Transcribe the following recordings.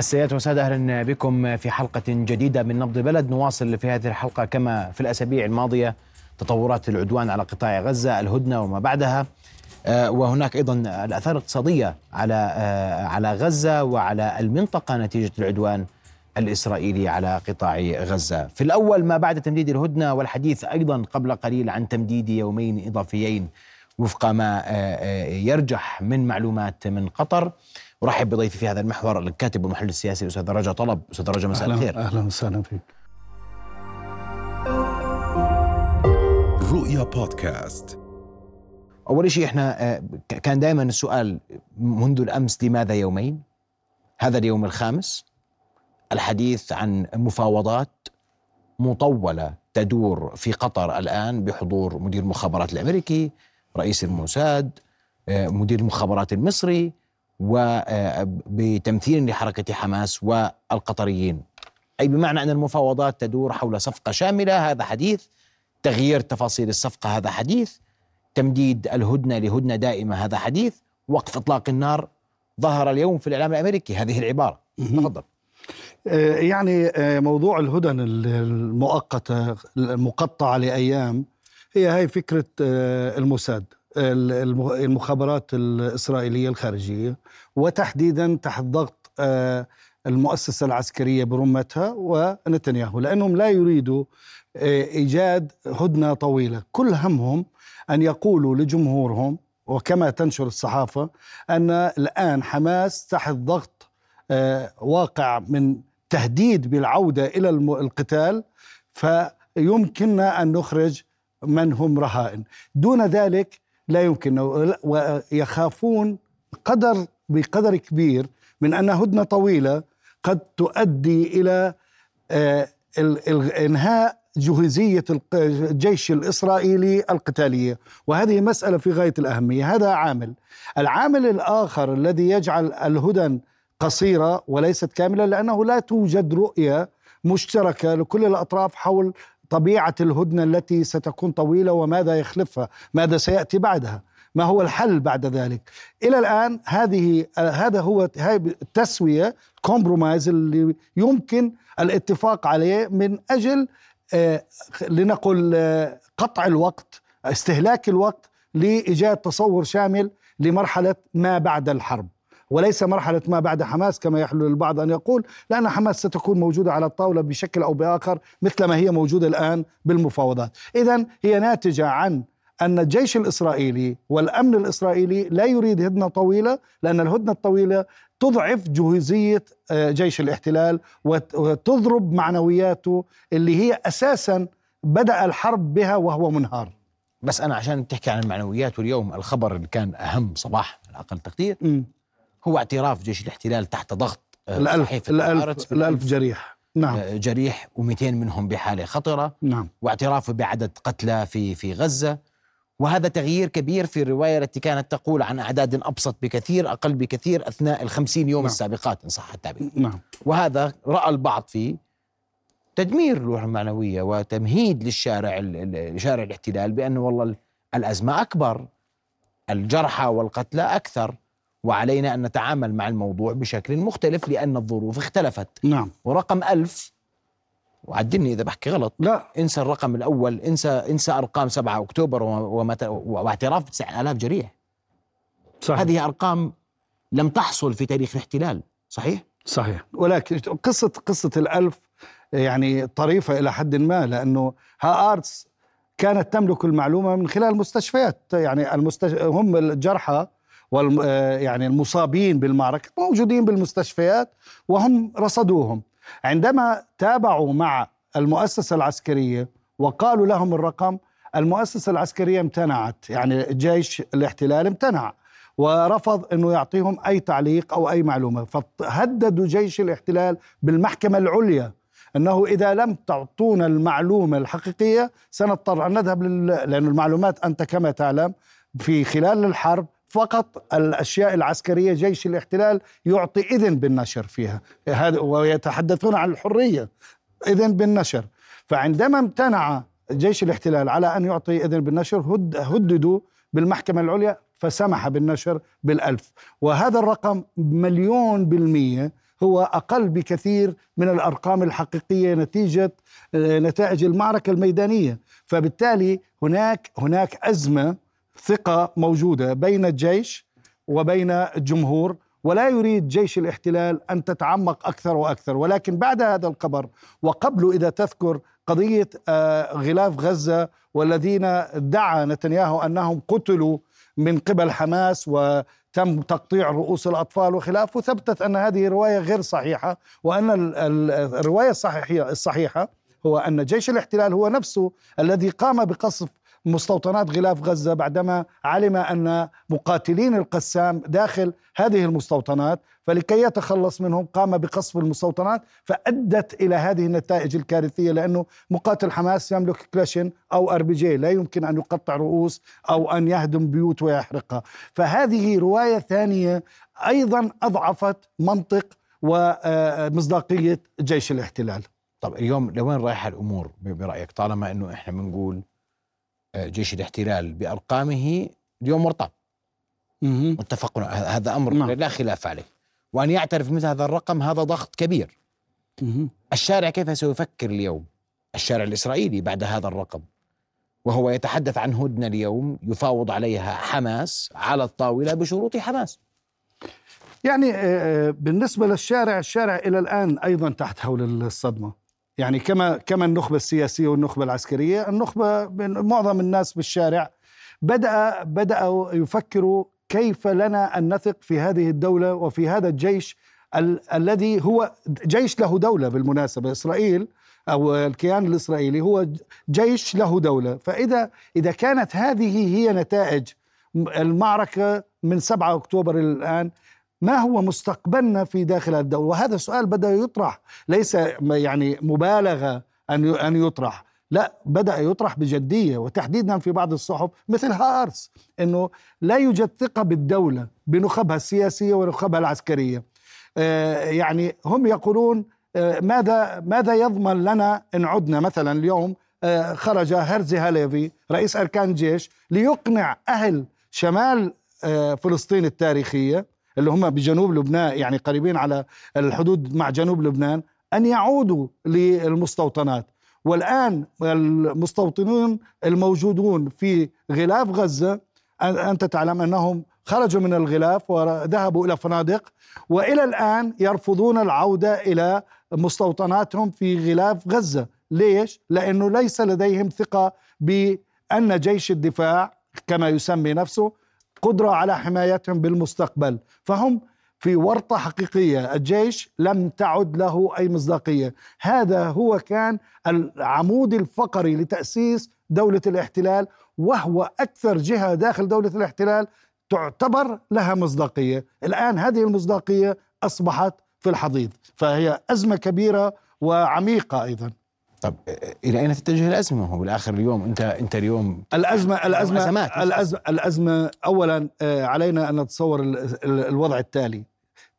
السيدات والسادة أهلا بكم في حلقة جديدة من نبض بلد نواصل في هذه الحلقة كما في الأسابيع الماضية تطورات العدوان على قطاع غزة الهدنة وما بعدها آه، وهناك أيضا الأثار الاقتصادية على آه، على غزة وعلى المنطقة نتيجة العدوان الإسرائيلي على قطاع غزة. في الأول ما بعد تمديد الهدنة والحديث أيضا قبل قليل عن تمديد يومين إضافيين وفق ما آه، يرجح من معلومات من قطر. ارحب بضيفي في هذا المحور الكاتب والمحلل السياسي الأستاذ رجا طلب، أستاذ رجا مساء الخير. أهلا وسهلا فيك. رؤيا بودكاست أول شيء إحنا آه، كان دائما السؤال منذ الأمس لماذا يومين؟ هذا اليوم الخامس الحديث عن مفاوضات مطولة تدور في قطر الآن بحضور مدير المخابرات الأمريكي، رئيس الموساد، آه، مدير المخابرات المصري وبتمثيل آه، لحركة حماس والقطريين. أي بمعنى أن المفاوضات تدور حول صفقة شاملة هذا حديث، تغيير تفاصيل الصفقة هذا حديث، تمديد الهدنة لهدنة دائمة هذا حديث. وقف إطلاق النار ظهر اليوم في الإعلام الأمريكي هذه العبارة. تفضل. آه، يعني آه، موضوع الهدن المؤقتة المقطعة لأيام هي هاي فكرة آه، الموساد. المخابرات الإسرائيلية الخارجية وتحديدا تحت ضغط المؤسسة العسكرية برمتها ونتنياهو لأنهم لا يريدوا إيجاد هدنة طويلة. كل همهم أن يقولوا لجمهورهم وكما تنشر الصحافة أن الآن حماس تحت ضغط آه، واقع من تهديد بالعودة إلى القتال فيمكننا أن نخرج من هم رهائن. دون ذلك لا يمكن. ويخافون قدر بقدر كبير من أن هدنة طويلة قد تؤدي إلى آه، إنهاء جهوزية الجيش الإسرائيلي القتالية. وهذه مسألة في غاية الأهمية. هذا عامل. العامل الآخر الذي يجعل الهدن قصيرة وليست كاملة لأنه لا توجد رؤية مشتركة لكل الأطراف حول طبيعة الهدنة التي ستكون طويلة وماذا يخلفها ماذا سيأتي بعدها ما هو الحل بعد ذلك. إلى الآن هذه هذا هو هاي التسوية كومبرومايز اللي يمكن الاتفاق عليه من أجل آه، لنقل آه، قطع الوقت استهلاك الوقت لإيجاد تصور شامل لمرحلة ما بعد الحرب. وليس مرحلة ما بعد حماس كما يحلو البعض أن يقول لأن حماس ستكون موجودة على الطاولة بشكل أو بآخر مثل ما هي موجودة الآن بالمفاوضات إذا هي ناتجة عن أن الجيش الإسرائيلي والأمن الإسرائيلي لا يريد هدنة طويلة لأن الهدنة الطويلة تضعف جهوزية آه، جيش الاحتلال وتضرب معنوياته اللي هي أساسا بدأ الحرب بها وهو منهار بس أنا عشان تحكي عن المعنويات واليوم الخبر اللي كان أهم صباح على أقل تقدير م. هو اعتراف جيش الاحتلال تحت ضغط آه، الألف الألف, الألف جريح. نعم. آه، جريح و200 منهم بحالة خطرة. نعم. واعترافه بعدد قتلى في في غزة. وهذا تغيير كبير في الرواية التي كانت تقول عن أعداد أبسط بكثير أقل بكثير أثناء الخمسين يوم نعم. السابقات إن صح التعبير. نعم. وهذا رأى البعض فيه تدمير الروح المعنوية وتمهيد للشارع شارع الاحتلال بأنه والله الأزمة أكبر الجرحى والقتلى أكثر. وعلينا أن نتعامل مع الموضوع بشكل مختلف لأن الظروف اختلفت. نعم. ورقم ألف وعدلني إذا بحكي غلط. لا. انسى الرقم الأول انسى انسى أرقام 7 أكتوبر ومت... واعتراف ب 9000 جريح. صحيح. هذه أرقام لم تحصل في تاريخ الاحتلال صحيح؟ صحيح. ولكن قصة قصة الألف يعني طريفة إلى حد ما لأنه ها آرتس كانت تملك المعلومة من خلال المستشفيات يعني المستش... هم الجرحى وال يعني المصابين بالمعركة موجودين بالمستشفيات وهم رصدوهم. عندما تابعوا مع المؤسسة العسكرية وقالوا لهم الرقم المؤسسة العسكرية امتنعت يعني جيش الاحتلال امتنع ورفض إنه يعطيهم أي تعليق أو أي معلومة. فهددوا جيش الاحتلال بالمحكمة العليا إنه إذا لم تعطونا المعلومة الحقيقية سنضطر أن نذهب لل... لأن المعلومات أنت كما تعلم في خلال الحرب فقط الأشياء العسكرية جيش الاحتلال يعطي إذن بالنشر فيها. ويتحدثون عن الحرية. إذن بالنشر. فعندما امتنع جيش الاحتلال على أن يعطي إذن بالنشر هد هددوا بالمحكمة العليا فسمح بالنشر بالألف. وهذا الرقم مليون بالمية هو أقل بكثير من الأرقام الحقيقية نتيجة آه، نتائج المعركة الميدانية. فبالتالي هناك هناك أزمة ثقة موجودة بين الجيش وبين الجمهور ولا يريد جيش الاحتلال أن تتعمق أكثر وأكثر. ولكن بعد هذا الخبر وقبله إذا تذكر قضية آه، غلاف غزة والذين ادعى نتنياهو أنهم قتلوا من قبل حماس وتم تقطيع رؤوس الأطفال وخلافه ثبتت أن هذه روايه غير صحيحة وأن الرواية الصحيحه الصحيحة هو أن جيش الاحتلال هو نفسه الذي قام بقصف مستوطنات غلاف غزة بعدما علم أن مقاتلين القسام داخل هذه المستوطنات فلكي يتخلص منهم قام بقصف المستوطنات فأدت إلى هذه النتائج الكارثية لأنه مقاتل حماس يملك كلاشن أو أر بي جي. لا يمكن أن يقطع رؤوس أو أن يهدم بيوت ويحرقها. فهذه رواية ثانية أيضا أضعفت منطق ومصداقية جيش الاحتلال. طب اليوم لوين رايحة الأمور برأيك؟ طالما أنه إحنا بنقول جيش الاحتلال بأرقامه اليوم مرتب. متفق. هذا أمر نعم. لا خلاف عليه. وأن يعترف مثل هذا الرقم هذا ضغط كبير. الشارع كيف سيفكر اليوم؟ الشارع الإسرائيلي بعد هذا الرقم. وهو يتحدث عن هدنة اليوم يفاوض عليها حماس على الطاولة بشروط حماس. يعني آه، آه، بالنسبة للشارع الشارع إلى الآن أيضا تحت هول الصدمة. يعني كما كما النخبة السياسية والنخبة العسكرية النخبة معظم الناس بالشارع بدأ بداوا يفكروا كيف لنا أن نثق في هذه الدولة وفي هذا الجيش ال- الذي هو جيش له دولة بالمناسبة إسرائيل أو الكيان الإسرائيلي هو جيش له دولة. فإذا إذا كانت هذه هي نتائج المعركة من 7 أكتوبر الآن ما هو مستقبلنا في داخل الدولة؟ وهذا السؤال بدأ يطرح. ليس يعني مبالغة أن أن يطرح. لا بدأ يطرح بجدية وتحديدا في بعض الصحف مثل هارس أنه لا يوجد ثقة بالدولة بنخبها السياسية ونخبها العسكرية. آه، يعني هم يقولون آه، ماذا ماذا يضمن لنا إن عدنا؟ مثلا اليوم آه، خرج هرزي هاليفي رئيس أركان الجيش ليقنع أهل شمال فلسطين التاريخية اللي هم بجنوب لبنان يعني قريبين على الحدود مع جنوب لبنان أن يعودوا للمستوطنات والآن المستوطنون الموجودون في غلاف غزة أنت تعلم أنهم خرجوا من الغلاف وذهبوا إلى فنادق وإلى الآن يرفضون العودة إلى مستوطناتهم في غلاف غزة ليش؟ لأنه ليس لديهم ثقة بأن جيش الدفاع كما يسمي نفسه قدرة على حمايتهم بالمستقبل. فهم في ورطة حقيقية. الجيش لم تعد له أي مصداقية. هذا هو كان العمود الفقري لتأسيس دولة الاحتلال وهو أكثر جهة داخل دولة الاحتلال تعتبر لها مصداقية. الآن هذه المصداقية أصبحت في الحضيض فهي أزمة كبيرة وعميقة أيضا. طب إلى أين تتجه الأزمة؟ هو بالآخر اليوم أنت أنت اليوم الأزمة الأزمة أزمات الازمه الأزمة اولا آه، علينا أن نتصور الوضع التالي.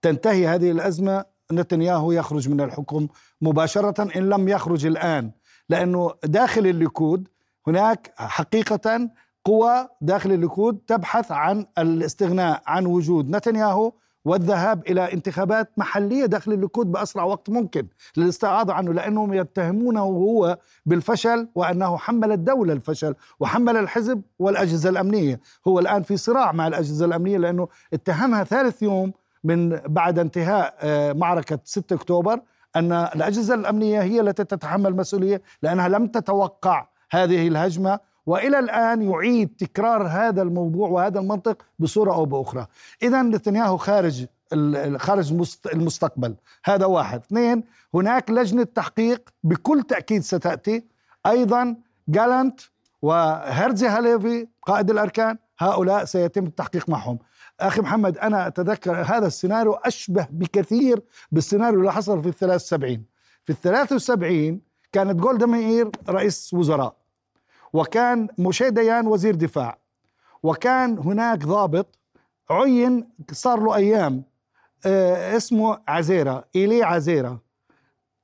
تنتهي هذه الأزمة نتنياهو يخرج من الحكم مباشرة إن لم يخرج الآن لأنه داخل الليكود هناك حقيقة قوى داخل الليكود تبحث عن الاستغناء عن وجود نتنياهو والذهاب إلى انتخابات محلية داخل الليكود بأسرع وقت ممكن للاستعاضه عنه لأنهم يتهمونه هو بالفشل وأنه حمل الدولة الفشل وحمل الحزب والأجهزة الأمنية، هو الآن في صراع مع الأجهزة الأمنية لأنه اتهمها ثالث يوم من بعد انتهاء آه، معركة 6 أكتوبر أن الأجهزة الأمنية هي التي تتحمل مسؤوليه لأنها لم تتوقع هذه الهجمة وإلى الآن يعيد تكرار هذا الموضوع وهذا المنطق بصورة أو بأخرى. إذا نتنياهو خارج خارج المستقبل. هذا واحد. اثنين هناك لجنة تحقيق بكل تأكيد ستأتي. أيضا جالانت وهرزي هاليفي قائد الأركان هؤلاء سيتم التحقيق معهم. أخي محمد أنا أتذكر هذا السيناريو أشبه بكثير بالسيناريو اللي حصل في ال 73 في ال 73 كانت جولدا مير رئيس وزراء. وكان موشي ديان وزير دفاع. وكان هناك ضابط عين صار له أيام آه، اسمه عزيرة إيلي عزيرة.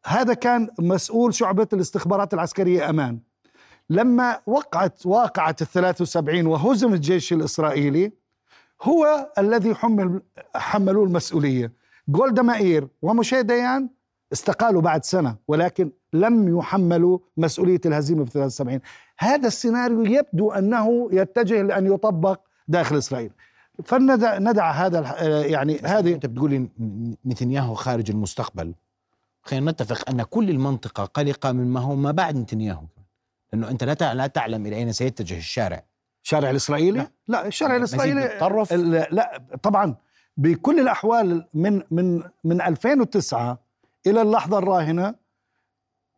هذا كان مسؤول شعبة الاستخبارات العسكرية أمان. لما وقعت واقعة الثلاث وسبعين وهزم الجيش الإسرائيلي هو الذي حمل حملوه المسؤولية. جولدا مائير وموشي ديان استقالوا بعد سنة ولكن لم يحملوا مسؤولية الهزيمة في 73 هذا السيناريو يبدو أنه يتجه لأن يطبق داخل إسرائيل. فندع ندع هذا آه، يعني هذه أنت بتقولي نتنياهو خارج المستقبل. خلينا نتفق أن كل المنطقة قلقة مما هو ما بعد نتنياهو لأنه أنت لا لا تعلم إلى أين سيتجه الشارع. الشارع الإسرائيلي؟ لا, لا الشارع الإسرائيلي طرف لا طبعا بكل الأحوال من من من 2009 إلى اللحظة الراهنة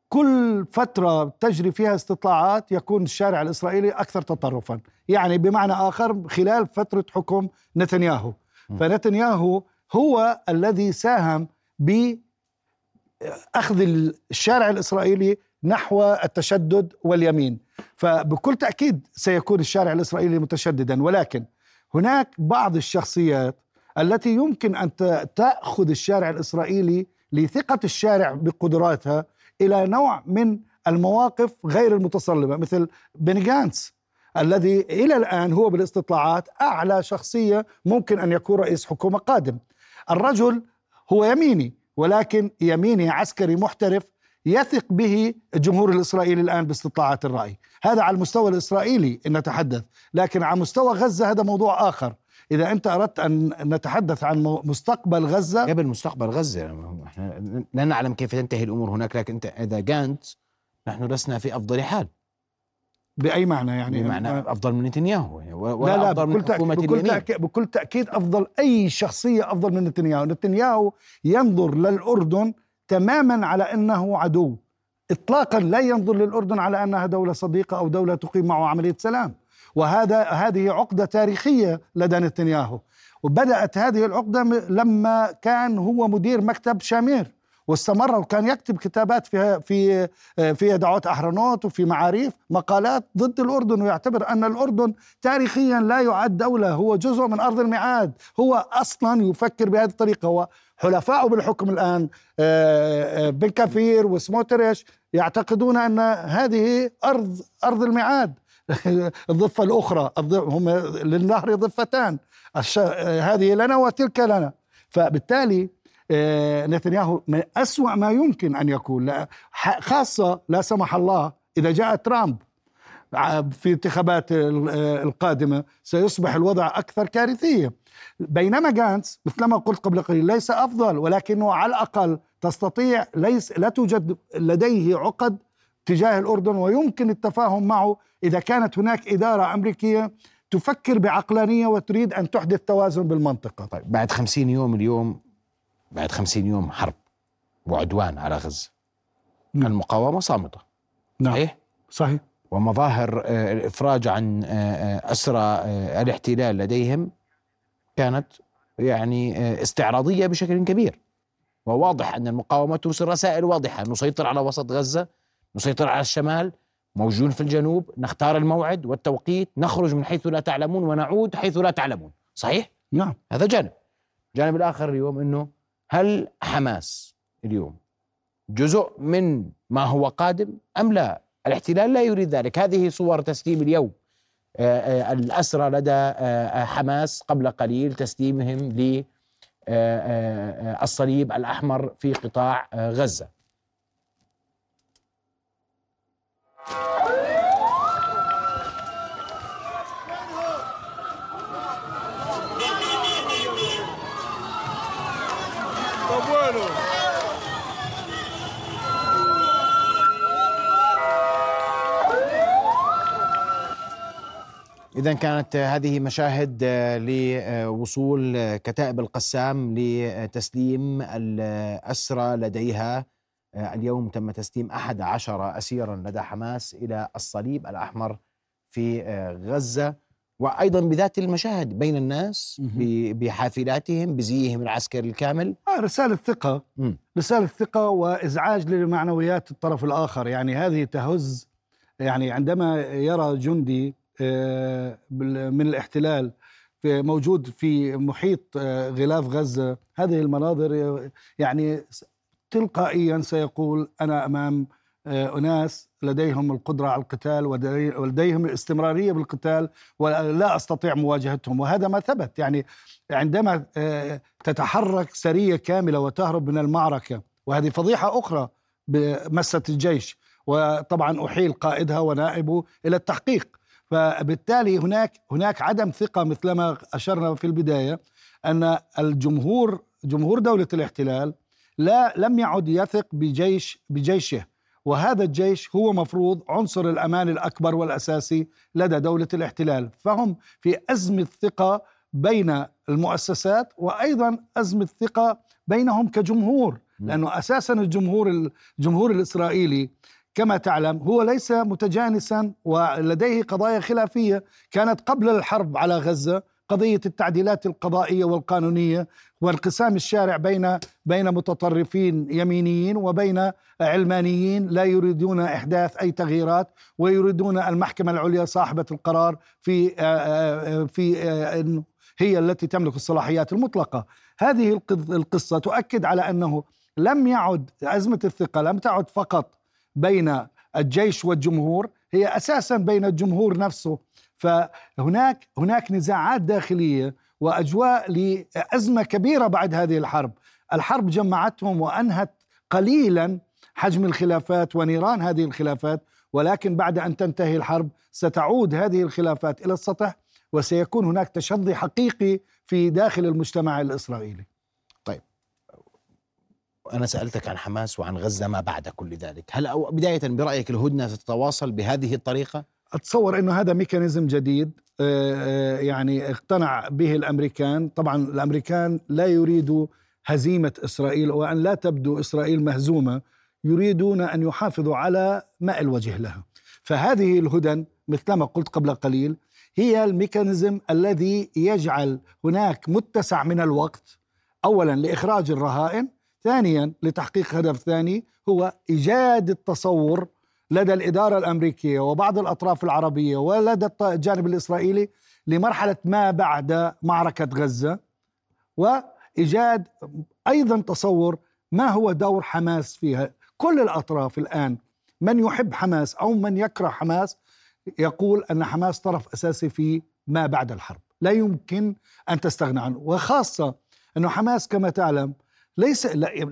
كل فترة تجري فيها استطلاعات يكون الشارع الإسرائيلي أكثر تطرفا. يعني بمعنى آخر خلال فترة حكم نتنياهو. فنتنياهو هو الذي ساهم بأخذ الشارع الإسرائيلي نحو التشدد واليمين. فبكل تأكيد سيكون الشارع الإسرائيلي متشددا. ولكن هناك بعض الشخصيات التي يمكن أن تأخذ الشارع الإسرائيلي لثقة الشارع بقدراتها إلى نوع من المواقف غير المتصلبة مثل بني جانس الذي إلى الآن هو بالاستطلاعات أعلى شخصية ممكن أن يكون رئيس حكومة قادم. الرجل هو يميني ولكن يميني عسكري محترف يثق به الجمهور الإسرائيلي الآن باستطلاعات الرأي. هذا على المستوى الإسرائيلي إن نتحدث لكن على مستوى غزة هذا موضوع آخر. إذا أنت أردت أن نتحدث عن مستقبل غزة. قبل مستقبل غزة. إحنا لا نعلم كيف تنتهي الأمور هناك لكن أنت إذا جانت نحن لسنا في أفضل حال. بأي معنى يعني؟ بمعنى أفضل من نتنياهو. ولا لا لا أفضل بكل, تأكيد بكل, تأكيد بكل تأكيد أفضل أي شخصية أفضل من نتنياهو. نتنياهو ينظر للأردن تماما على أنه عدو. اطلاقا لا ينظر للأردن على أنها دولة صديقة أو دولة تقيم معه عملية سلام. وهذا هذه عقدة تاريخية لدى نتنياهو. وبدأت هذه العقدة لما كان هو مدير مكتب شامير واستمر وكان يكتب كتابات في في في دعوات احرنوت وفي معاريف مقالات ضد الأردن ويعتبر أن الأردن تاريخيا لا يعد دولة هو جزء من أرض الميعاد. هو أصلا يفكر بهذه الطريقة وحلفائه بالحكم الآن آه، آه، بن كفير وسموتريش يعتقدون أن هذه ارض أرض الميعاد. الضفة الأخرى هم للنهر ضفتان. هذه لنا وتلك لنا. فبالتالي آه، نتنياهو من أسوأ ما يمكن أن يكون خاصة لا سمح الله إذا جاء ترامب في انتخابات القادمة سيصبح الوضع أكثر كارثية. بينما جانس مثلما قلت قبل قليل ليس أفضل ولكنه على الأقل تستطيع ليس لا توجد لديه عقد تجاه الأردن ويمكن التفاهم معه إذا كانت هناك إدارة أمريكية تفكر بعقلانية وتريد أن تحدث توازن بالمنطقة طيب بعد خمسين يوم اليوم بعد خمسين يوم حرب وعدوان على غزة نعم. المقاومة صامتة نعم. صحيح؟ صحيح ومظاهر آه، الإفراج عن آه، آه، أسرى الاحتلال لديهم كانت يعني استعراضية بشكل كبير وواضح أن المقاومة ترسل رسائل واضحة نسيطر على وسط غزة نسيطر على الشمال موجودون في الجنوب نختار الموعد والتوقيت نخرج من حيث لا تعلمون ونعود حيث لا تعلمون صحيح؟ نعم. هذا جانب. الجانب الآخر اليوم أنه هل حماس اليوم جزء من ما هو قادم أم لا؟ الاحتلال لا يريد ذلك. هذه صور تسليم اليوم. آه، آه، الأسرى لدى آه، حماس قبل قليل تسليمهم للصليب الأحمر في قطاع غزة. إذا كانت هذه مشاهد آه، لوصول كتائب القسام لتسليم الأسرى لديها. آه، اليوم تم تسليم أحد عشر أسيرا لدى حماس إلى الصليب الأحمر في آه، غزة. وأيضا بذات المشاهد بين الناس بحافلاتهم بزيهم العسكري الكامل. رسالة ثقة. م. رسالة ثقة وإزعاج لمعنويات الطرف الآخر. يعني هذه تهز يعني عندما يرى جندي آه، من الاحتلال موجود في محيط آه، غلاف غزة. هذه المناظر يعني تلقائيا سيقول أنا أمام آه، أناس لديهم القدرة على القتال ولديهم الاستمرارية بالقتال ولا أستطيع مواجهتهم. وهذا ما ثبت. يعني عندما آه، تتحرك سرية كاملة وتهرب من المعركة وهذه فضيحة أخرى بمسة الجيش. وطبعا أحيل قائدها ونائبه إلى التحقيق. فبالتالي هناك هناك عدم ثقة مثلما أشرنا في البداية أن الجمهور جمهور دولة الاحتلال لا لم يعد يثق بجيش بجيشه وهذا الجيش هو مفروض عنصر الأمان الأكبر والأساسي لدى دولة الاحتلال. فهم في ازمه ثقه بين المؤسسات وأيضا ازمه ثقه بينهم كجمهور لأنه أساسا الجمهور الجمهور الإسرائيلي كما تعلم هو ليس متجانسا ولديه قضايا خلافية كانت قبل الحرب على غزة قضية التعديلات القضائية والقانونية وانقسام الشارع بين بين متطرفين يمينيين وبين علمانيين لا يريدون إحداث أي تغييرات ويريدون المحكمة العليا صاحبة القرار في في هي التي تملك الصلاحيات المطلقة. هذه القصة تؤكد على أنه لم يعد أزمة الثقة لم تعد فقط بين الجيش والجمهور هي أساسا بين الجمهور نفسه فهناك هناك نزاعات داخلية وأجواء لأزمة كبيرة بعد هذه الحرب الحرب جمعتهم وأنهت قليلا حجم الخلافات ونيران هذه الخلافات ولكن بعد أن تنتهي الحرب ستعود هذه الخلافات إلى السطح وسيكون هناك تشظي حقيقي في داخل المجتمع الإسرائيلي. أنا سألتك عن حماس وعن غزة ما بعد كل ذلك، هل أو بداية برأيك الهدنة ستتواصل بهذه الطريقة؟ أتصور إنه هذا ميكانيزم جديد آه، آه، يعني اقتنع به الأمريكان، طبعا الأمريكان لا يريدوا هزيمة إسرائيل وأن لا تبدو إسرائيل مهزومة، يريدون أن يحافظوا على ماء الوجه لها. فهذه الهدن مثلما قلت قبل قليل هي الميكانيزم الذي يجعل هناك متسع من الوقت اولا لإخراج الرهائن، ثانيا لتحقيق هدف ثاني هو إيجاد التصور لدى الإدارة الأمريكية وبعض الأطراف العربية ولدى الجانب الإسرائيلي لمرحلة ما بعد معركة غزة وإيجاد أيضا تصور ما هو دور حماس فيها كل الأطراف الآن. من يحب حماس أو من يكره حماس يقول أن حماس طرف أساسي في ما بعد الحرب. لا يمكن أن تستغنى عنه. وخاصة أن حماس كما تعلم ليس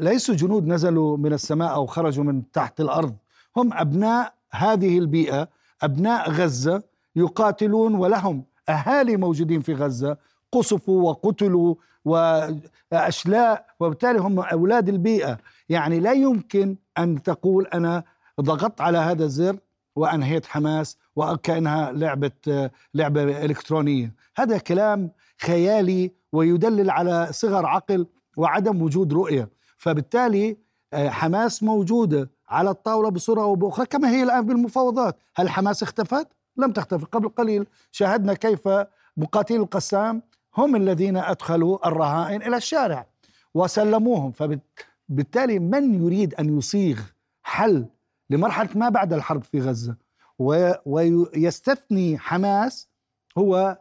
ليسوا جنود نزلوا من السماء أو خرجوا من تحت الأرض. هم أبناء هذه البيئة أبناء غزة يقاتلون ولهم أهالي موجودين في غزة قصفوا وقتلوا وأشلاء وبالتالي هم أولاد البيئة. يعني لا يمكن أن تقول أنا ضغطت على هذا الزر وأنهيت حماس وكأنها لعبة لعبة إلكترونية. هذا كلام خيالي ويدلل على صغر عقل وعدم وجود رؤية. فبالتالي آه، حماس موجوده على الطاولة بصورة أو بأخرى كما هي الآن بالمفاوضات. هل حماس اختفت؟ لم تختفي. قبل قليل شاهدنا كيف مقاتلي القسام هم الذين أدخلوا الرهائن إلى الشارع وسلموهم. فبالتالي من يريد أن يصيغ حل لمرحلة ما بعد الحرب في غزة؟ ويستثني حماس هو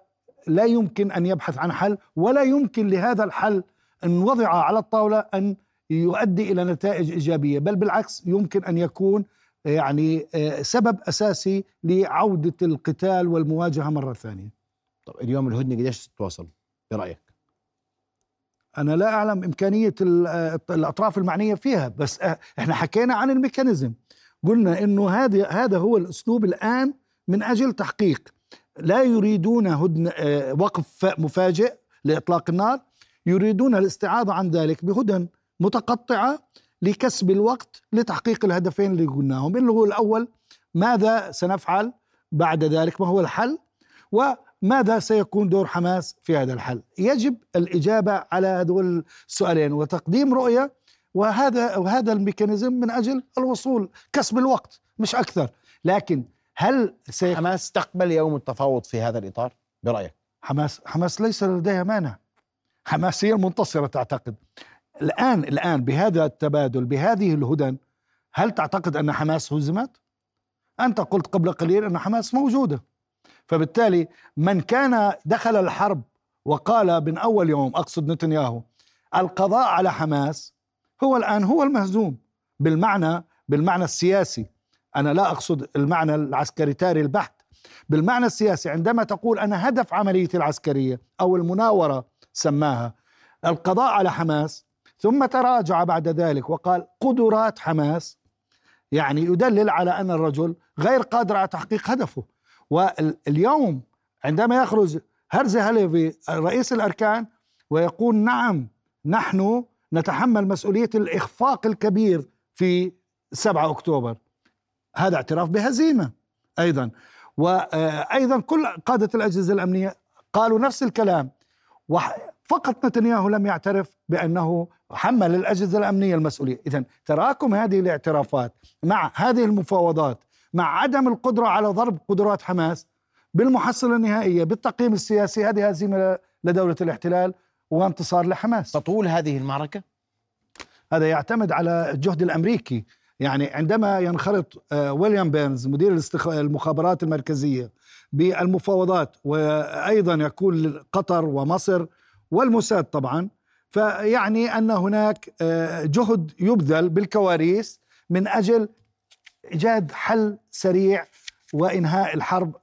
لا يمكن أن يبحث عن حل ولا يمكن لهذا الحل أن وضع على الطاولة أن يؤدي إلى نتائج إيجابية بل بالعكس يمكن أن يكون يعني آه، سبب أساسي لعودة القتال والمواجهة مرة ثانية. طب اليوم الهدنة قديش تتواصل برأيك؟ أنا لا أعلم إمكانية آه، الأطراف المعنية فيها بس آه، إحنا حكينا عن الميكانيزم قلنا إنه هذا هذا هو الأسلوب الآن من أجل تحقيق لا يريدون هدن وقف مفاجئ لإطلاق النار يريدون الاستعاضة عن ذلك بهدن متقطعة لكسب الوقت لتحقيق الهدفين اللي قلناهم. اللي هو الأول ماذا سنفعل بعد ذلك؟ ما هو الحل؟ وماذا سيكون دور حماس في هذا الحل؟ يجب الإجابة على هذول السؤالين وتقديم رؤية وهذا وهذا ال mechanism من أجل الوصول كسب الوقت مش أكثر. لكن هل سي... حماس تقبل يوم التفاوض في هذا الإطار؟ برأيك. حماس حماس ليس لديها مانع. حماس هي المنتصرة تعتقد. الآن الآن بهذا التبادل بهذه الهدن هل تعتقد أن حماس هزمت؟ أنت قلت قبل قليل أن حماس موجودة. فبالتالي من كان دخل الحرب وقال من أول يوم أقصد نتنياهو القضاء على حماس هو الآن هو المهزوم. بالمعنى بالمعنى السياسي. أنا لا أقصد المعنى العسكري تاري البحت. بالمعنى السياسي عندما تقول أنا هدف عملية العسكرية أو المناورة سماها القضاء على حماس ثم تراجع بعد ذلك وقال قدرات حماس يعني يدلل على أن الرجل غير قادر على تحقيق هدفه. واليوم عندما يخرج هرزي هليفي رئيس الأركان ويقول نعم نحن نتحمل مسؤولية الإخفاق الكبير في 7 أكتوبر. هذا اعتراف بهزيمة أيضا. وأيضا كل قادة الأجهزة الأمنية قالوا نفس الكلام. فقط نتنياهو لم يعترف بأنه حمل الأجهزة الأمنية المسؤولية. إذا تراكم هذه الاعترافات مع هذه المفاوضات مع عدم القدرة على ضرب قدرات حماس بالمحصلة النهائية بالتقييم السياسي هذه هزيمة لدولة الاحتلال وانتصار لحماس. تطول هذه المعركة؟ هذا يعتمد على الجهد الأمريكي. يعني عندما ينخرط آه، ويليام بيرنز مدير المخابرات المركزية بالمفاوضات وأيضا يكون قطر ومصر والموساد طبعا فيعني أن هناك آه، جهد يبذل بالكواليس من أجل إيجاد حل سريع وإنهاء الحرب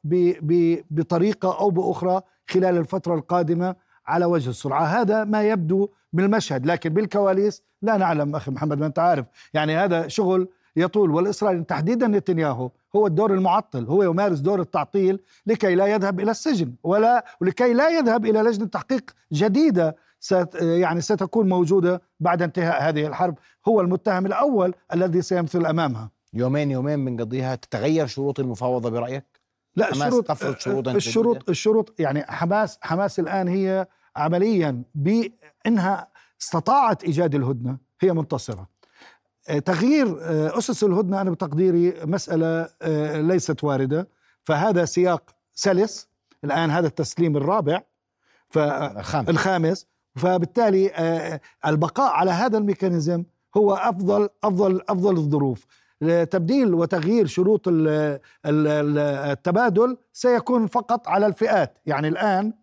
بطريقة أو بأخرى خلال الفترة القادمة على وجه السرعة. هذا ما يبدو من المشهد لكن بالكواليس لا نعلم أخي محمد ما أنت عارف. يعني هذا شغل يطول والإسرائيلي تحديدا نتنياهو هو الدور المعطل هو يمارس دور التعطيل لكي لا يذهب إلى السجن ولا ولكي لا يذهب إلى لجنة تحقيق جديدة ست يعني ستكون موجودة بعد انتهاء هذه الحرب. هو المتهم الأول الذي سيمثل أمامها. يومين يومين بنقضيها تتغير شروط المفاوضة برأيك؟ لا الشروط تفرض شروطا الشروط جديدة. الشروط يعني حماس حماس الآن هي عمليا بإنها استطاعت إيجاد الهدنة هي منتصرة. آه، تغيير آه، أسس الهدنة أنا بتقديري مسألة آه، ليست واردة. فهذا سياق سلس. الآن هذا التسليم الرابع فالخامس الخامس. فبالتالي البقاء على هذا الميكانيزم هو أفضل أفضل أفضل الظروف. تبديل وتغيير شروط التبادل سيكون فقط على الفئات. يعني الآن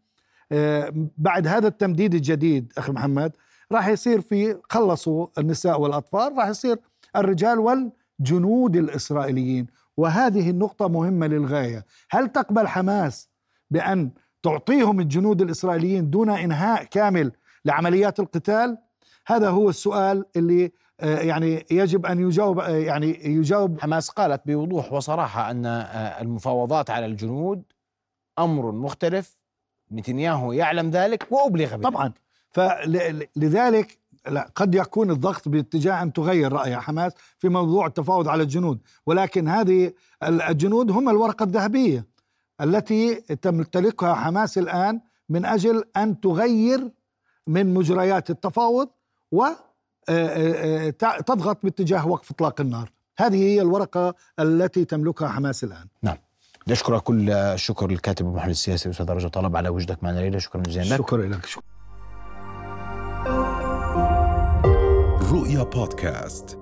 بعد هذا التمديد الجديد أخي محمد راح يصير في خلصوا النساء والأطفال راح يصير الرجال والجنود الإسرائيليين. وهذه النقطة مهمة للغاية. هل تقبل حماس بأن تعطيهم الجنود الإسرائيليين دون إنهاء كامل لعمليات القتال؟ هذا هو السؤال اللي آه، يعني يجب أن يجاوب آه، يعني يجاوب. حماس قالت بوضوح وصراحة أن آه، المفاوضات على الجنود أمر مختلف. نتنياهو يعلم ذلك وأبلغ به. طبعا. فلذلك قد يكون الضغط باتجاه أن تغير رأي حماس في موضوع التفاوض على الجنود. ولكن هذه الجنود هم الورقة الذهبية التي تمتلكها حماس الآن من أجل أن تغير من مجريات التفاوض و تضغط باتجاه وقف إطلاق النار. هذه هي الورقة التي تملكها حماس الآن. نعم. نشكرك كل الشكر للكاتب المحلل السياسي الاستاذ رجا طلب على وجودك معنا ليلى. شكرا جزيلا لك. شكرا لك. شكرا. رؤيا بودكاست.